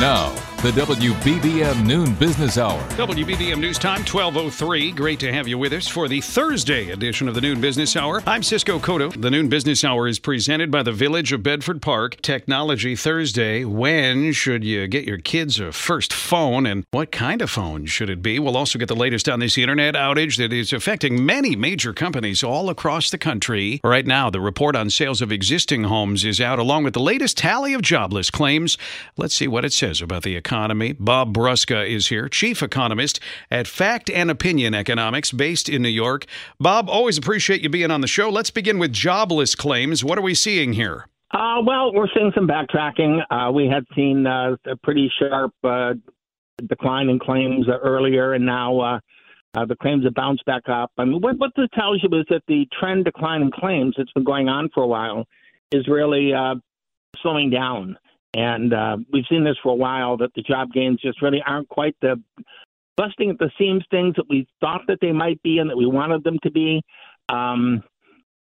Now, the WBBM Noon Business Hour. WBBM News Time, 1203. Great to have you with us for the Thursday edition of the Noon Business Hour. I'm Cisco Cotto. The Noon Business Hour is presented by the Village of Bedford Park. Technology Thursday. When should you get your kids a first phone and what kind of phone should it be? We'll also get the latest on this internet outage that is affecting many major companies all across the country. Right now, the report on sales of existing homes is out along with the latest tally of jobless claims. Let's see what it says about the economy. Bob Brusca is here, chief economist at Fact and Opinion Economics, based in New York. Bob, always appreciate you being on the show. Let's begin with jobless claims. What are we seeing here? Uh, well, we're seeing some backtracking. Uh, we had seen uh, a pretty sharp uh, decline in claims earlier, and now uh, uh, the claims have bounced back up. I mean, what, what this tells you is that the trend decline in claims that's been going on for a while is really slowing down. And uh, we've seen this for a while that the job gains just really aren't quite the busting at the seams things that we thought that they might be and that we wanted them to be. Um,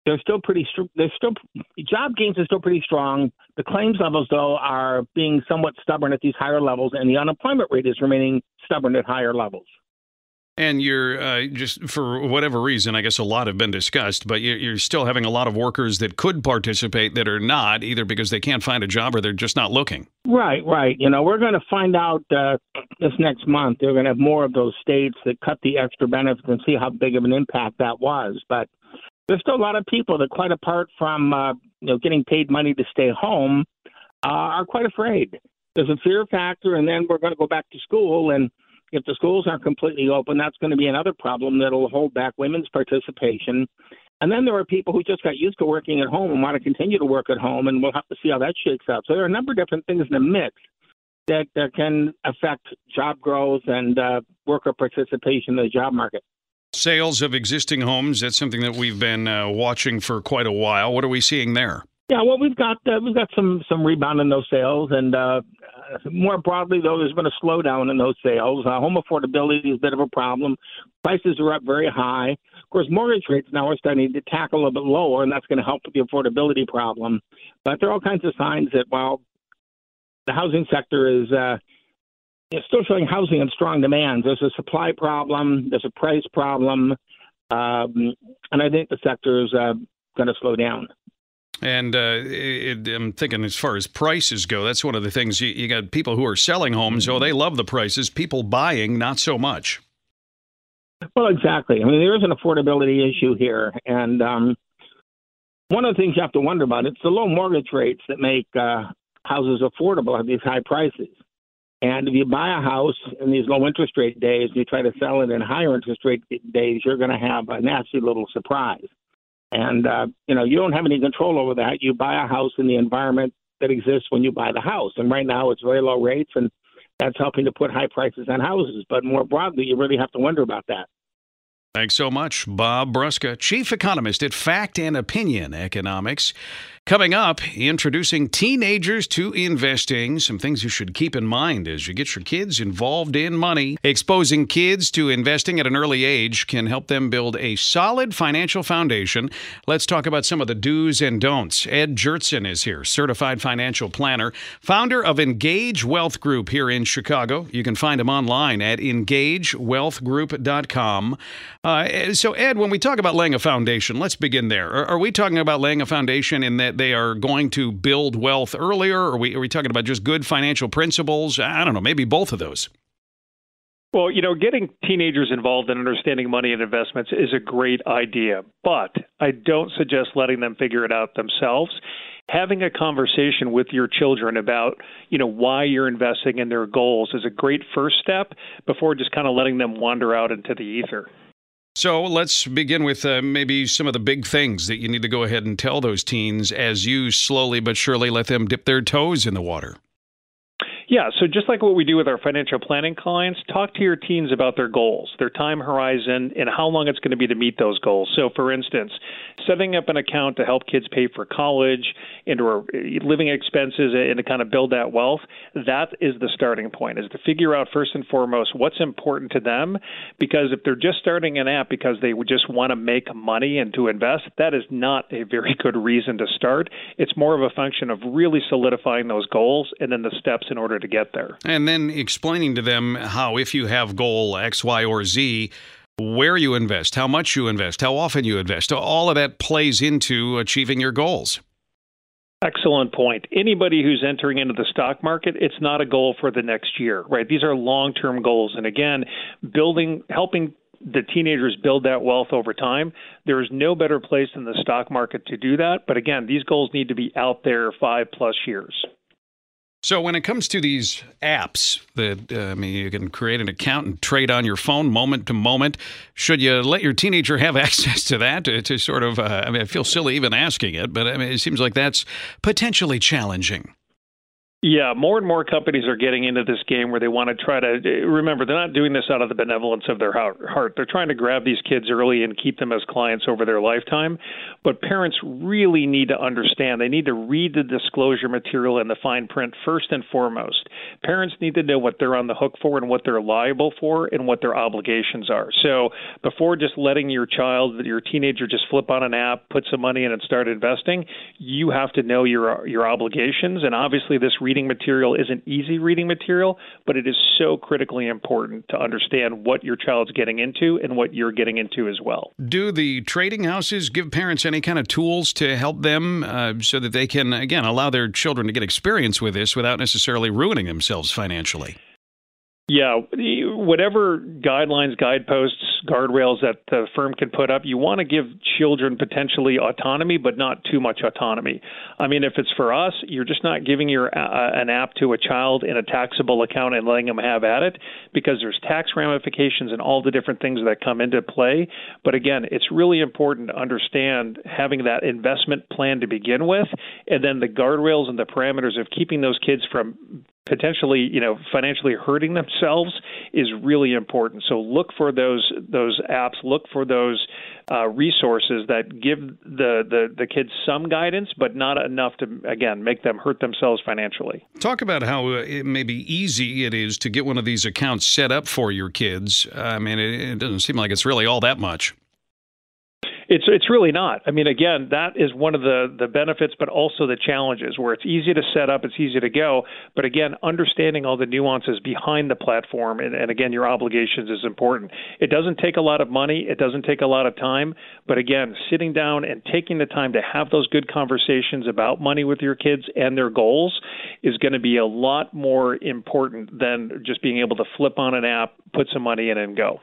they're still pretty. They're still job gains are still pretty strong. The claims levels, though, are being somewhat stubborn at these higher levels, and the unemployment rate is remaining stubborn at higher levels. And you're uh, just for whatever reason, I guess a lot have been discussed, but you're, still having a lot of workers that could participate that are not, either because they can't find a job or they're just not looking. Right, right. You know, we're going to find out uh, this next month. They're going to have more of those states that cut the extra benefits and see how big of an impact that was. But there's still a lot of people that, quite apart from uh, you know getting paid money to stay home, uh, are quite afraid. There's a fear factor, and then we're going to go back to school and if the schools aren't completely open, that's going to be another problem that'll hold back women's participation. And then there are people who just got used to working at home and want to continue to work at home, and we'll have to see how that shakes out. So there are a number of different things in the mix that, that can affect job growth and uh, worker participation in the job market. Sales of existing homes, that's something that we've been uh, watching for quite a while. What are we seeing there? Yeah, well, we've got uh, we've got some some rebound in those sales, and uh, more broadly, though, there's been a slowdown in those sales. Uh, home affordability is a bit of a problem. Prices are up very high. Of course, mortgage rates now are starting to tackle a little bit lower, and that's going to help with the affordability problem. But there are all kinds of signs that while the housing sector is uh, is still showing housing and strong demand, there's a supply problem, there's a price problem, um, and I think the sector is uh, going to slow down. And uh, it, I'm thinking, as far as prices go, that's one of the things you, you got people who are selling homes. Oh, they love the prices. People buying, not so much. Well, exactly. I mean, there is an affordability issue here, and um, one of the things you have to wonder about it's the low mortgage rates that make uh, houses affordable at these high prices. And if you buy a house in these low interest rate days, and you try to sell it in higher interest rate days, you're going to have a nasty little surprise. And, uh, you know, you don't have any control over that. You buy a house in the environment that exists when you buy the house. And right now it's very low rates, and that's helping to put high prices on houses. But more broadly, you really have to wonder about that. Thanks so much, Bob Brusca, Chief Economist at Fact and Opinion Economics. Coming up, introducing teenagers to investing, some things you should keep in mind as you get your kids involved in money. Exposing kids to investing at an early age can help them build a solid financial foundation. Let's talk about some of the do's and don'ts. Ed Jertson is here, certified financial planner, founder of Engage Wealth Group here in Chicago. You can find him online at engagewealthgroup.com. Uh, so, Ed, when we talk about laying a foundation, let's begin there. Are, are we talking about laying a foundation in that they are going to build wealth earlier? Or are we, are we talking about just good financial principles? I don't know, maybe both of those. Well, you know, getting teenagers involved in understanding money and investments is a great idea, but I don't suggest letting them figure it out themselves. having a conversation with your children about, you know, why you're investing in their goals is a great first step before just kind of letting them wander out into the ether. So let's begin with uh, maybe some of the big things that you need to go ahead and tell those teens as you slowly but surely let them dip their toes in the water. Yeah, so just like what we do with our financial planning clients, talk to your teens about their goals, their time horizon, and how long it's going to be to meet those goals. So, for instance, setting up an account to help kids pay for college and or eh, living expenses and to kind of build that wealth, that is the starting point, is to figure out first and foremost what's important to them. Because if they're just starting an app because they just want to make money and to invest, that is not a very good reason to start. It's more of a function of really solidifying those goals and then the steps in order to get there. And then explaining to them how, if you have goal X, Y, or Z, where you invest, how much you invest, how often you invest, all of that plays into achieving your goals. Excellent point. Anybody who's entering into the stock market, it's not a goal for the next year, right? These are long term goals. And again, building, helping the teenagers build that wealth over time. There is no better place than the stock market to do that. But again, these goals need to be out there five plus years. So when it comes to these apps that uh, I mean, you can create an account and trade on your phone moment to moment. Should you let your teenager have access to that to, to sort of? Uh, I mean, I feel silly even asking it, but I mean, it seems like that's potentially challenging. Yeah, more and more companies are getting into this game where they want to try to remember they're not doing this out of the benevolence of their heart. They're trying to grab these kids early and keep them as clients over their lifetime. But parents really need to understand. They need to read the disclosure material and the fine print first and foremost. Parents need to know what they're on the hook for and what they're liable for and what their obligations are. So before just letting your child, your teenager, just flip on an app, put some money in, and start investing, you have to know your your obligations. And obviously, this reading material isn't easy reading material, but it is so critically important to understand what your child's getting into and what you're getting into as well. Do the trading houses give parents any kind of tools to help them uh, so that they can, again, allow their children to get experience with this without necessarily ruining themselves financially? Yeah, whatever guidelines, guideposts, guardrails that the firm can put up, you want to give children potentially autonomy, but not too much autonomy. I mean, if it's for us, you're just not giving your uh, an app to a child in a taxable account and letting them have at it because there's tax ramifications and all the different things that come into play. But again, it's really important to understand having that investment plan to begin with, and then the guardrails and the parameters of keeping those kids from potentially you know financially hurting themselves is really important so look for those those apps look for those uh, resources that give the, the the kids some guidance but not enough to again make them hurt themselves financially. Talk about how uh, it may be easy it is to get one of these accounts set up for your kids. I mean it, it doesn't seem like it's really all that much it's it's really not. I mean, again, that is one of the the benefits, but also the challenges where it's easy to set up, it's easy to go, but again, understanding all the nuances behind the platform and, and again, your obligations is important. It doesn't take a lot of money, it doesn't take a lot of time, but again, sitting down and taking the time to have those good conversations about money with your kids and their goals is going to be a lot more important than just being able to flip on an app, put some money in, and go.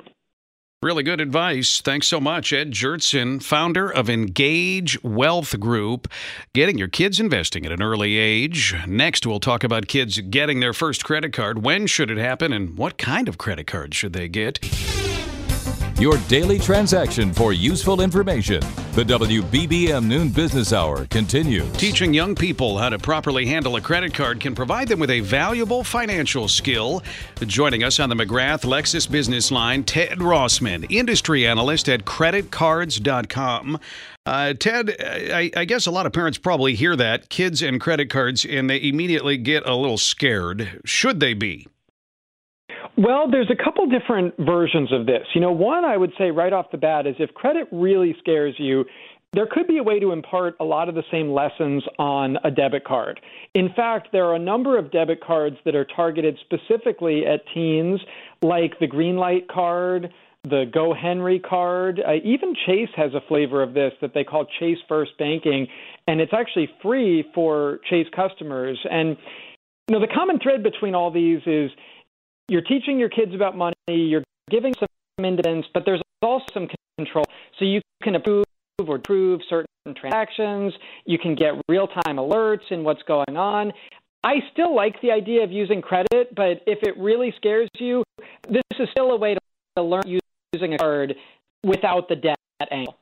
Really good advice. Thanks so much, Ed Jertson, founder of Engage Wealth Group, getting your kids investing at an early age. Next, we'll talk about kids getting their first credit card. When should it happen, and what kind of credit card should they get? Your daily transaction for useful information. The WBBM Noon Business Hour continues. Teaching young people how to properly handle a credit card can provide them with a valuable financial skill. Joining us on the McGrath Lexus Business Line, Ted Rossman, industry analyst at creditcards.com. Uh, Ted, I, I, guess a lot of parents probably hear that kids and credit cards and they immediately get a little scared. Should they be? Well, there's a couple different versions of this. You know, one I would say right off the bat is if credit really scares you, there could be a way to impart a lot of the same lessons on a debit card. In fact, there are a number of debit cards that are targeted specifically at teens, like the Greenlight card, the Go Henry card. Uh, even Chase has a flavor of this that they call Chase First Banking, and it's actually free for Chase customers. And you know, the common thread between all these is you're teaching your kids about money, you're giving some independence, but there's also some control. So you can approve or approve certain transactions. You can get real time alerts in what's going on. I still like the idea of using credit, but if it really scares you, this is still a way to learn using a card without the debt angle.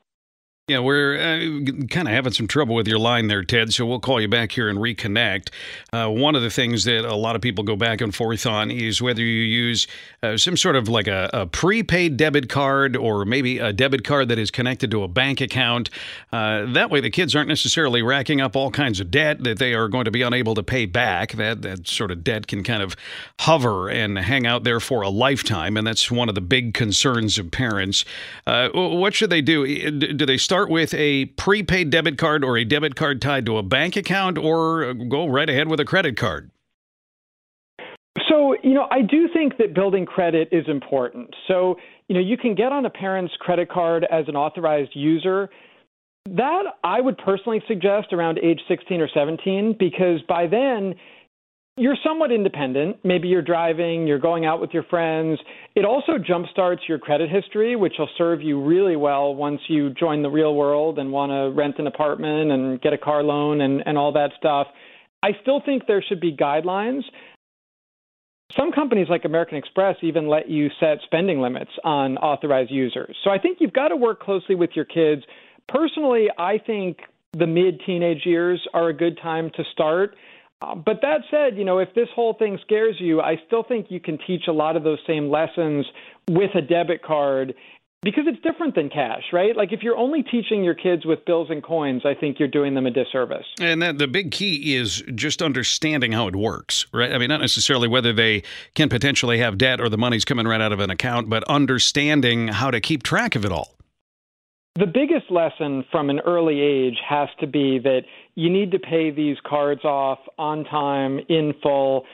Yeah, we're uh, kind of having some trouble with your line there, Ted. So we'll call you back here and reconnect. Uh, one of the things that a lot of people go back and forth on is whether you use uh, some sort of like a, a, prepaid debit card or maybe a debit card that is connected to a bank account. Uh, that way, the kids aren't necessarily racking up all kinds of debt that they are going to be unable to pay back. That that sort of debt can kind of hover and hang out there for a lifetime, and that's one of the big concerns of parents. Uh, what should they do? Do they start start with a prepaid debit card or a debit card tied to a bank account or go right ahead with a credit card? So, you know, I do think that building credit is important. So, you know, you can get on a parent's credit card as an authorized user. That I would personally suggest around age 16 or 17 because by then you're somewhat independent. Maybe you're driving, you're going out with your friends. It also jumpstarts your credit history, which will serve you really well once you join the real world and want to rent an apartment and get a car loan and, and all that stuff. I still think there should be guidelines. Some companies like American Express even let you set spending limits on authorized users. So I think you've got to work closely with your kids. Personally, I think the mid teenage years are a good time to start uh, but that said, you know, if this whole thing scares you, I still think you can teach a lot of those same lessons with a debit card because it's different than cash, right? Like if you're only teaching your kids with bills and coins, I think you're doing them a disservice. And that, the big key is just understanding how it works, right? I mean, not necessarily whether they can potentially have debt or the money's coming right out of an account, but understanding how to keep track of it all. The biggest lesson from an early age has to be that you need to pay these cards off on time, in full.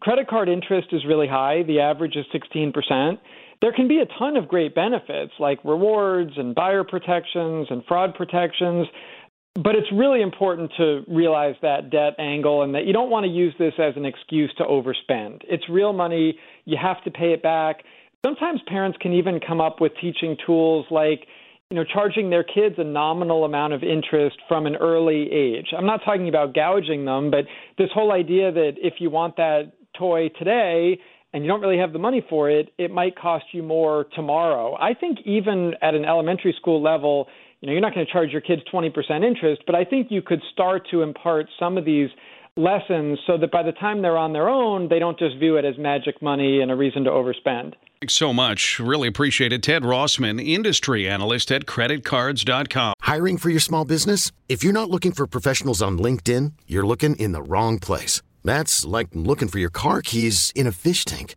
Credit card interest is really high. The average is 16%. There can be a ton of great benefits like rewards and buyer protections and fraud protections. But it's really important to realize that debt angle and that you don't want to use this as an excuse to overspend. It's real money. You have to pay it back. Sometimes parents can even come up with teaching tools like you know, charging their kids a nominal amount of interest from an early age. I'm not talking about gouging them, but this whole idea that if you want that toy today and you don't really have the money for it, it might cost you more tomorrow. I think even at an elementary school level, you know, you're not going to charge your kids 20% interest, but I think you could start to impart some of these lessons so that by the time they're on their own, they don't just view it as magic money and a reason to overspend. Thanks so much. Really appreciate it. Ted Rossman, industry analyst at creditcards.com. Hiring for your small business? If you're not looking for professionals on LinkedIn, you're looking in the wrong place. That's like looking for your car keys in a fish tank.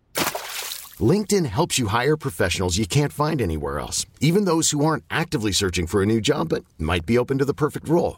LinkedIn helps you hire professionals you can't find anywhere else, even those who aren't actively searching for a new job but might be open to the perfect role.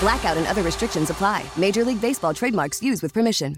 Blackout and other restrictions apply. Major League Baseball trademarks used with permission.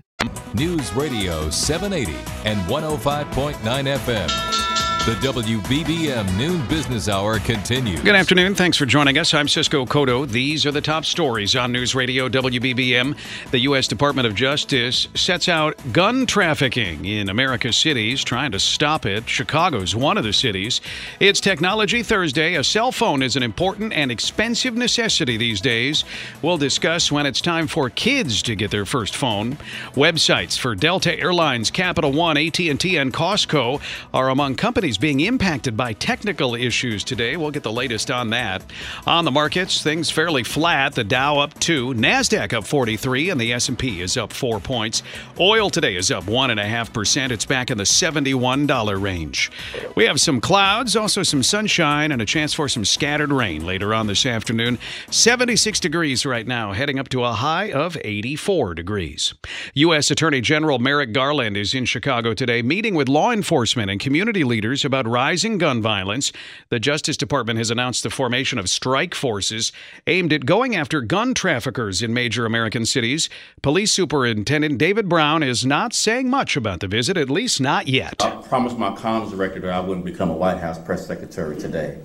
News Radio 780 and 105.9 FM. The WBBM Noon Business Hour continues. Good afternoon. Thanks for joining us. I'm Cisco Cotto. These are the top stories on News Radio WBBM. The U.S. Department of Justice sets out gun trafficking in America's cities, trying to stop it. Chicago's one of the cities. It's Technology Thursday. A cell phone is an important and expensive necessity these days. We'll discuss when it's time for kids to get their first phone. Websites for Delta Airlines, Capital One, AT&T, and Costco are among companies being impacted by technical issues today. We'll get the latest on that. On the markets, things fairly flat. The Dow up 2, Nasdaq up 43, and the S&P is up 4 points. Oil today is up 1.5%. It's back in the $71 range. We have some clouds, also some sunshine, and a chance for some scattered rain later on this afternoon. 76 degrees right now, heading up to a high of 84 degrees. U.S. Attorney General Merrick Garland is in Chicago today, meeting with law enforcement and community leaders about rising gun violence. The Justice Department has announced the formation of strike forces aimed at going after gun traffickers in major American cities. Police Superintendent David Brown is not saying much about the visit, at least not yet. I promised my comms director that I wouldn't become a White House press secretary today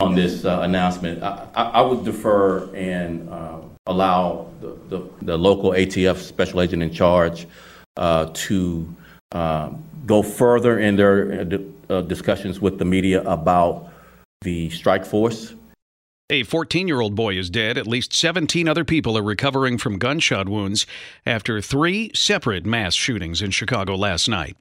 on this uh, announcement. I, I, I, would defer and uh, allow the, the, the, local ATF special agent in charge uh, to uh, go further in their uh, discussions with the media about the strike force. A 14 year old boy is dead. At least 17 other people are recovering from gunshot wounds after three separate mass shootings in Chicago last night.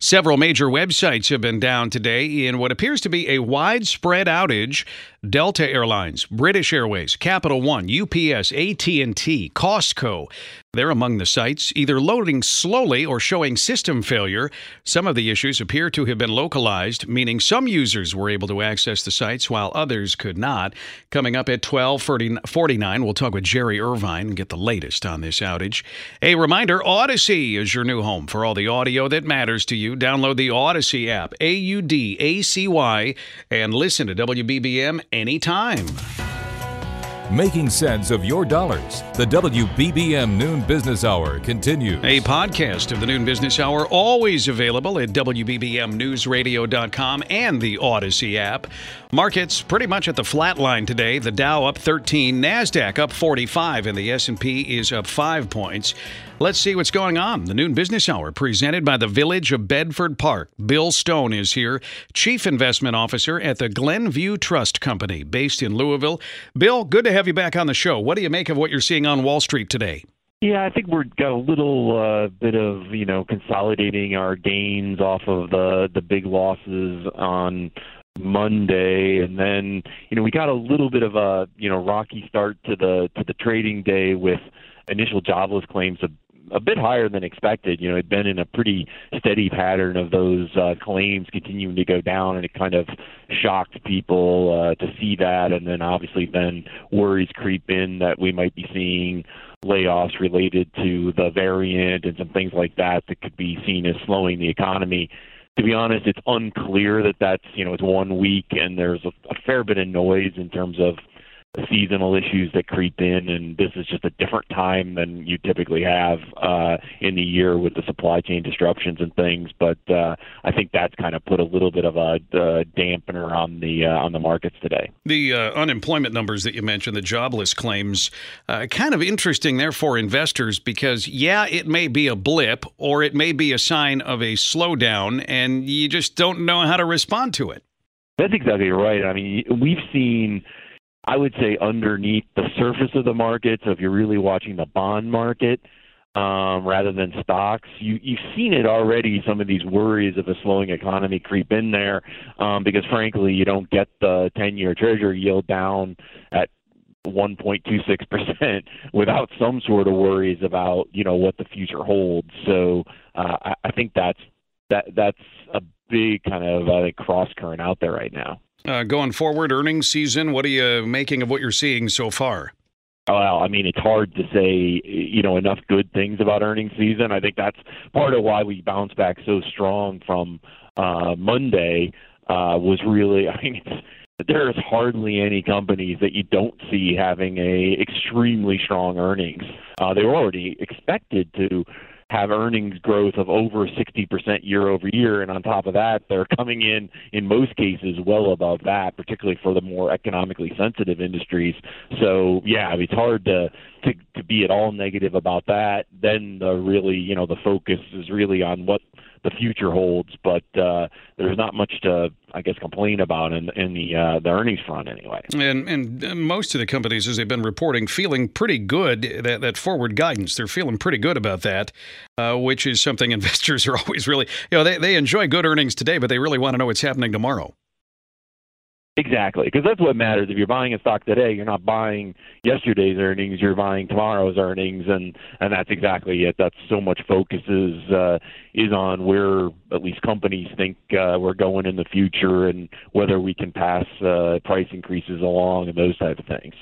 Several major websites have been down today in what appears to be a widespread outage. Delta Airlines, British Airways, Capital One, UPS, AT&T, Costco, they're among the sites either loading slowly or showing system failure. Some of the issues appear to have been localized, meaning some users were able to access the sites while others could not. Coming up at 12:49, we'll talk with Jerry Irvine and get the latest on this outage. A reminder, Audacy is your new home for all the audio that matters to you. Download the Audacy app, A U D A C Y, and listen to WBBM anytime. Making sense of your dollars. The WBBM Noon Business Hour continues. A podcast of the Noon Business Hour always available at WBBMNewsRadio.com and the Audacy app. Markets pretty much at the flat line today. The Dow up 13, Nasdaq up 45, and the S&P is up 5 points. Let's see what's going on. The Noon Business Hour presented by the Village of Bedford Park. Bill Stone is here, Chief Investment Officer at the Glenview Trust Company, based in Louisville. Bill, good to have you back on the show. What do you make of what you're seeing on Wall Street today? Yeah, I think we've got a little uh, bit of you know consolidating our gains off of the the big losses on Monday, and then you know we got a little bit of a you know rocky start to the to the trading day with initial jobless claims of a bit higher than expected. You know, it'd been in a pretty steady pattern of those uh, claims continuing to go down, and it kind of shocked people uh, to see that. And then obviously, then worries creep in that we might be seeing layoffs related to the variant and some things like that that could be seen as slowing the economy. To be honest, it's unclear that that's you know it's one week and there's a, a fair bit of noise in terms of seasonal issues that creep in, and this is just a different time than you typically have uh, in the year with the supply chain disruptions and things. But uh, I think that's kind of put a little bit of a uh, dampener on the uh, on the markets today. The uh, unemployment numbers that you mentioned, the jobless claims, uh, kind of interesting there for investors because yeah, it may be a blip or it may be a sign of a slowdown, and you just don't know how to respond to it. That's exactly right. I mean, we've seen I would say underneath the surface of the market. So if you're really watching the bond market um, rather than stocks, you, you've seen it already. Some of these worries of a slowing economy creep in there um, because, frankly, you don't get the 10-year Treasury yield down at 1.26% without some sort of worries about you know what the future holds. So uh, I, I think that's that that's a big kind of I think cross current out there right now. Uh, going forward, earnings season, what are you making of what you're seeing so far? Well, I mean, it's hard to say, you know, enough good things about earnings season. I think that's part of why we bounced back so strong from uh, Monday. Uh, was really, I mean, it's, there's hardly any companies that you don't see having a extremely strong earnings. Uh, they were already expected to have earnings growth of over 60% year over year. And on top of that, they're coming in, in most cases, well above that, particularly for the more economically sensitive industries. So, yeah, it's hard to, to, to be at all negative about that. Then the really, you know, the focus is really on what the future holds. But uh, there's not much to, I guess, complain about in, in the uh, the earnings front anyway. And and most of the companies, as they've been reporting, feeling pretty good that that forward guidance. They're feeling pretty good about that, uh, which is something investors are always really, you know, they they enjoy good earnings today, but they really want to know what's happening tomorrow. Exactly, because that's what matters. If you're buying a stock today, you're not buying yesterday's earnings. You're buying tomorrow's earnings, and and that's exactly it. That's so much focus is uh, is on where at least companies think uh, we're going in the future, and whether we can pass uh, price increases along and those type of things.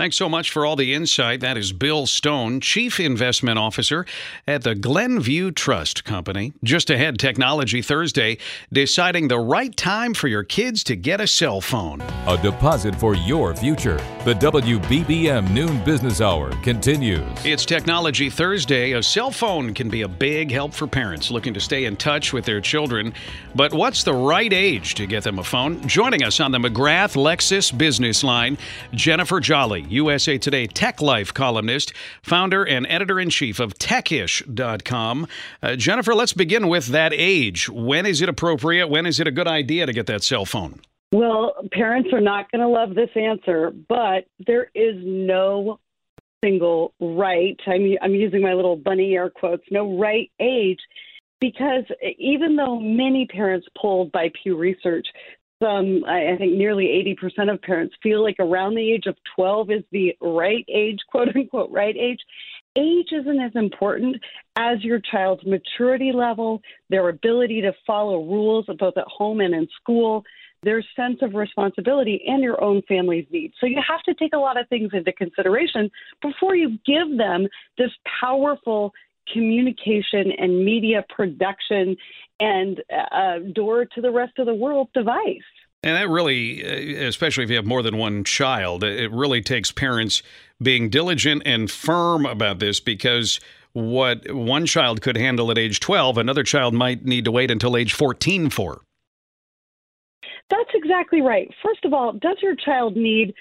Thanks so much for all the insight. That is Bill Stone, Chief Investment Officer at the Glenview Trust Company. Just ahead, Technology Thursday, deciding the right time for your kids to get a cell phone. A deposit for your future. The WBBM Noon Business Hour continues. It's Technology Thursday. A cell phone can be a big help for parents looking to stay in touch with their children. But what's the right age to get them a phone? Joining us on the McGrath Lexus Business Line, Jennifer Jolly. USA Today Tech Life columnist, founder and editor in chief of techish.com. Uh, Jennifer, let's begin with that age. When is it appropriate? When is it a good idea to get that cell phone? Well, parents are not going to love this answer, but there is no single right. I'm, I'm using my little bunny air quotes, no right age because even though many parents polled by Pew Research um, I think nearly 80% of parents feel like around the age of 12 is the right age, quote unquote, right age. Age isn't as important as your child's maturity level, their ability to follow rules both at home and in school, their sense of responsibility, and your own family's needs. So you have to take a lot of things into consideration before you give them this powerful communication and media production and uh, door to the rest of the world device. And that really, uh, especially if you have more than one child, it really takes parents being diligent and firm about this because what one child could handle at age 12, another child might need to wait until age 14 for. That's exactly right. First of all, does your child need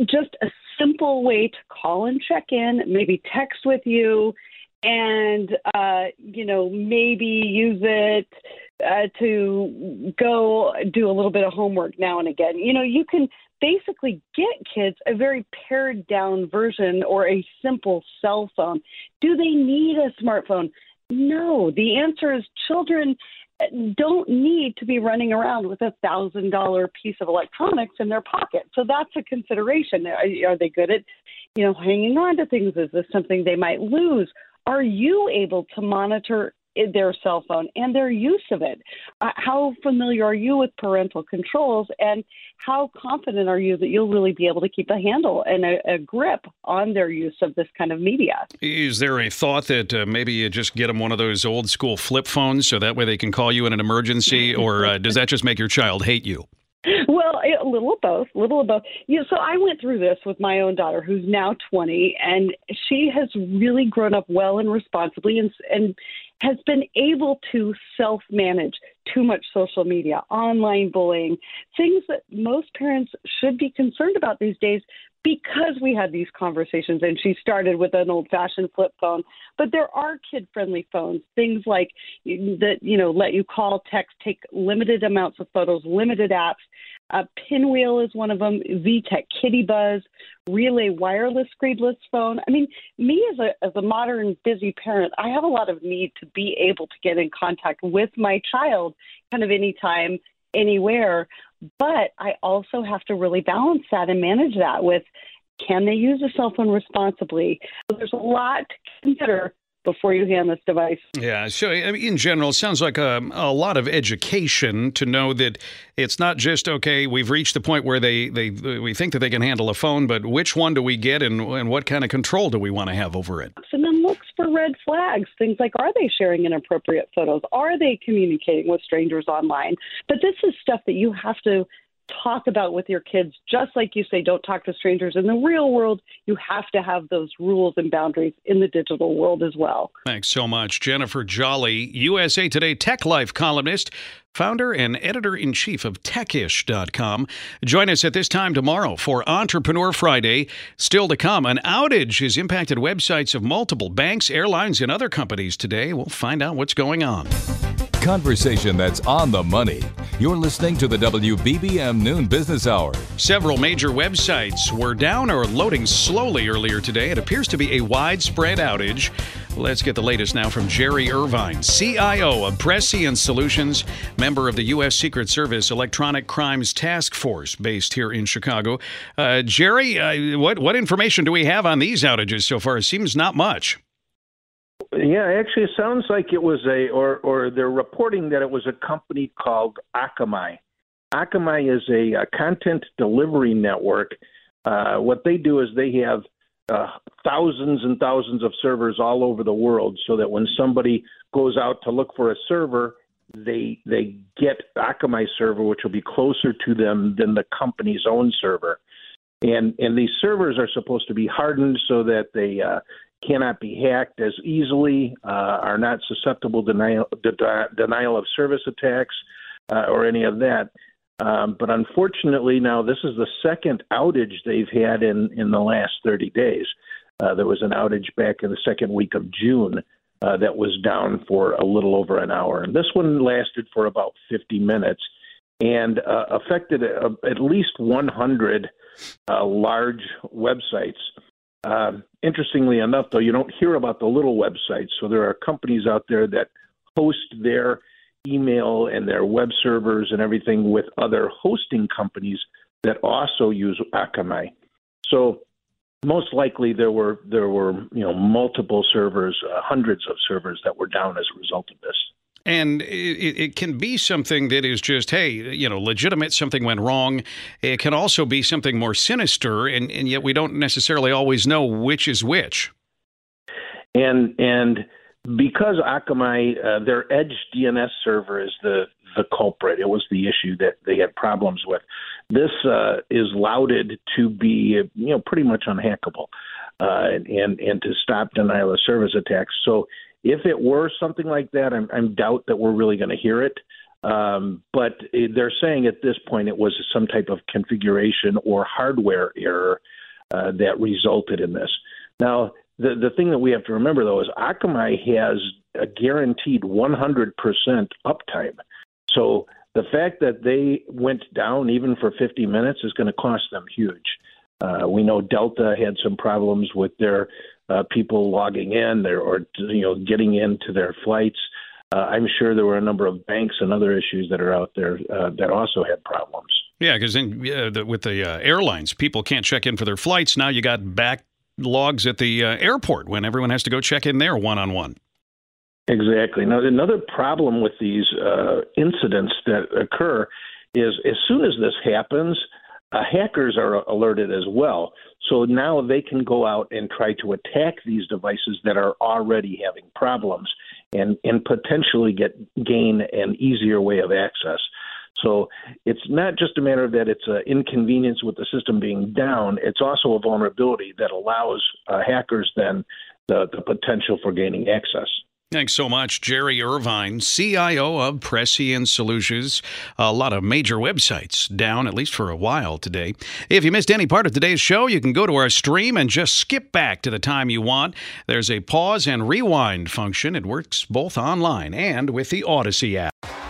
just a simple way to call and check in, maybe text with you, and uh, you know maybe use it uh, to go do a little bit of homework now and again. You know, you can basically get kids a very pared down version or a simple cell phone. Do they need a smartphone? No. The answer is children don't need to be running around with a thousand dollar piece of electronics in their pocket. So that's a consideration. Are, are they good at, you know, hanging on to things? Is this something they might lose? Are you able to monitor their cell phone and their use of it? Uh, how familiar are you with parental controls? And how confident are you that you'll really be able to keep a handle and a, a grip on their use of this kind of media? Is there a thought that uh, maybe you just get them one of those old school flip phones so that way they can call you in an emergency? or uh, does that just make your child hate you? Well, a little of both, little of both. You so I went through this with my own daughter, who's now 20, and she has really grown up well and responsibly, and and has been able to self-manage too much social media, online bullying, things that most parents should be concerned about these days because we had these conversations and she started with an old fashioned flip phone. But there are kid friendly phones things like that you know let you call text take limited amounts of photos limited apps. Uh, pinwheel is one of them vtech KidiBuzz relay wireless screedless phone. I mean me as a as a modern busy parent i have a lot of need to be able to get in contact with my child kind of anytime anywhere but I also have to really balance that and manage that with can they use a cell phone responsibly? So there's a lot to consider before you hand this device. Yeah, so I mean, in general, it sounds like a, a, lot of education to know that it's not just okay. We've reached the point where they, they we think that they can handle a phone, but which one do we get, and, and what kind of control do we want to have over it? And then looks for red flags. Things like are they sharing inappropriate photos? Are they communicating with strangers online? But this is stuff that you have to talk about with your kids, just like you say, don't talk to strangers in the real world. You have to have those rules and boundaries in the digital world as well. Thanks so much, Jennifer Jolly, USA Today Tech Life columnist, founder and editor in chief of techish.com. Join us at this time tomorrow for Entrepreneur Friday. Still to come, an outage has impacted websites of multiple banks, airlines, and other companies today. We'll find out what's going on. Conversation that's on the money. You're listening to the WBBM Noon Business Hour. Several major websites were down or loading slowly earlier today. It appears to be a widespread outage. Let's get the latest now from Jerry Irvine, CIO of Prescient Solutions, member of the U.S. Secret Service Electronic Crimes Task Force based here in Chicago. Uh, Jerry, uh, what, what information do we have on these outages so far? It seems not much. Yeah, actually, it sounds like it was a, or or they're reporting that it was a company called Akamai. Akamai is a, a content delivery network. Uh, what they do is they have uh, thousands and thousands of servers all over the world, so that when somebody goes out to look for a server, they they get Akamai server, which will be closer to them than the company's own server. And and these servers are supposed to be hardened so that they uh, cannot be hacked as easily, uh, are not susceptible to denial, de- denial of service attacks uh, or any of that. Um, but unfortunately, now this is the second outage they've had in, in the last 30 days. Uh, there was an outage back in the second week of June uh, that was down for a little over an hour. And this one lasted for about 50 minutes and uh, affected uh, at least 100 large websites. Uh, interestingly enough, though, you don't hear about the little websites. So there are companies out there that host their email and their web servers and everything with other hosting companies that also use Akamai. So most likely there were there were you know multiple servers, uh, hundreds of servers that were down as a result of this. And it, it, can be something that is just, hey, you know, legitimate, something went wrong. It can also be something more sinister, and, and yet we don't necessarily always know which is which. And and because Akamai, uh, their Edge DNS server is the the culprit. It was the issue that they had problems with. This uh, is lauded to be, you know, pretty much unhackable, uh, and and to stop denial of service attacks. So if it were something like that, I'm, I'm doubt that we're really going to hear it. Um, but they're saying at this point it was some type of configuration or hardware error uh, that resulted in this. Now, the the thing that we have to remember though is Akamai has a guaranteed 100% uptime. So the fact that they went down even for 50 minutes is going to cost them huge. Uh, we know Delta had some problems with their uh, people logging in there or you know getting into their flights. Uh, I'm sure there were a number of banks and other issues that are out there uh, that also had problems. Yeah, because with the uh, airlines, people can't check in for their flights. Now you got backlogs at the uh, airport when everyone has to go check in there one on one. Exactly. Now, another problem with these uh, incidents that occur is as soon as this happens, uh, hackers are alerted as well. So now they can go out and try to attack these devices that are already having problems and, and potentially get gain an easier way of access. So it's not just a matter that it's an inconvenience with the system being down, it's also a vulnerability that allows uh, hackers then the, the potential for gaining access. Thanks so much, Jerry Irvine, CIO of Prescient Solutions. A lot of major websites down, at least for a while today. If you missed any part of today's show, you can go to our stream and just skip back to the time you want. There's a pause and rewind function. It works both online and with the Audacy app.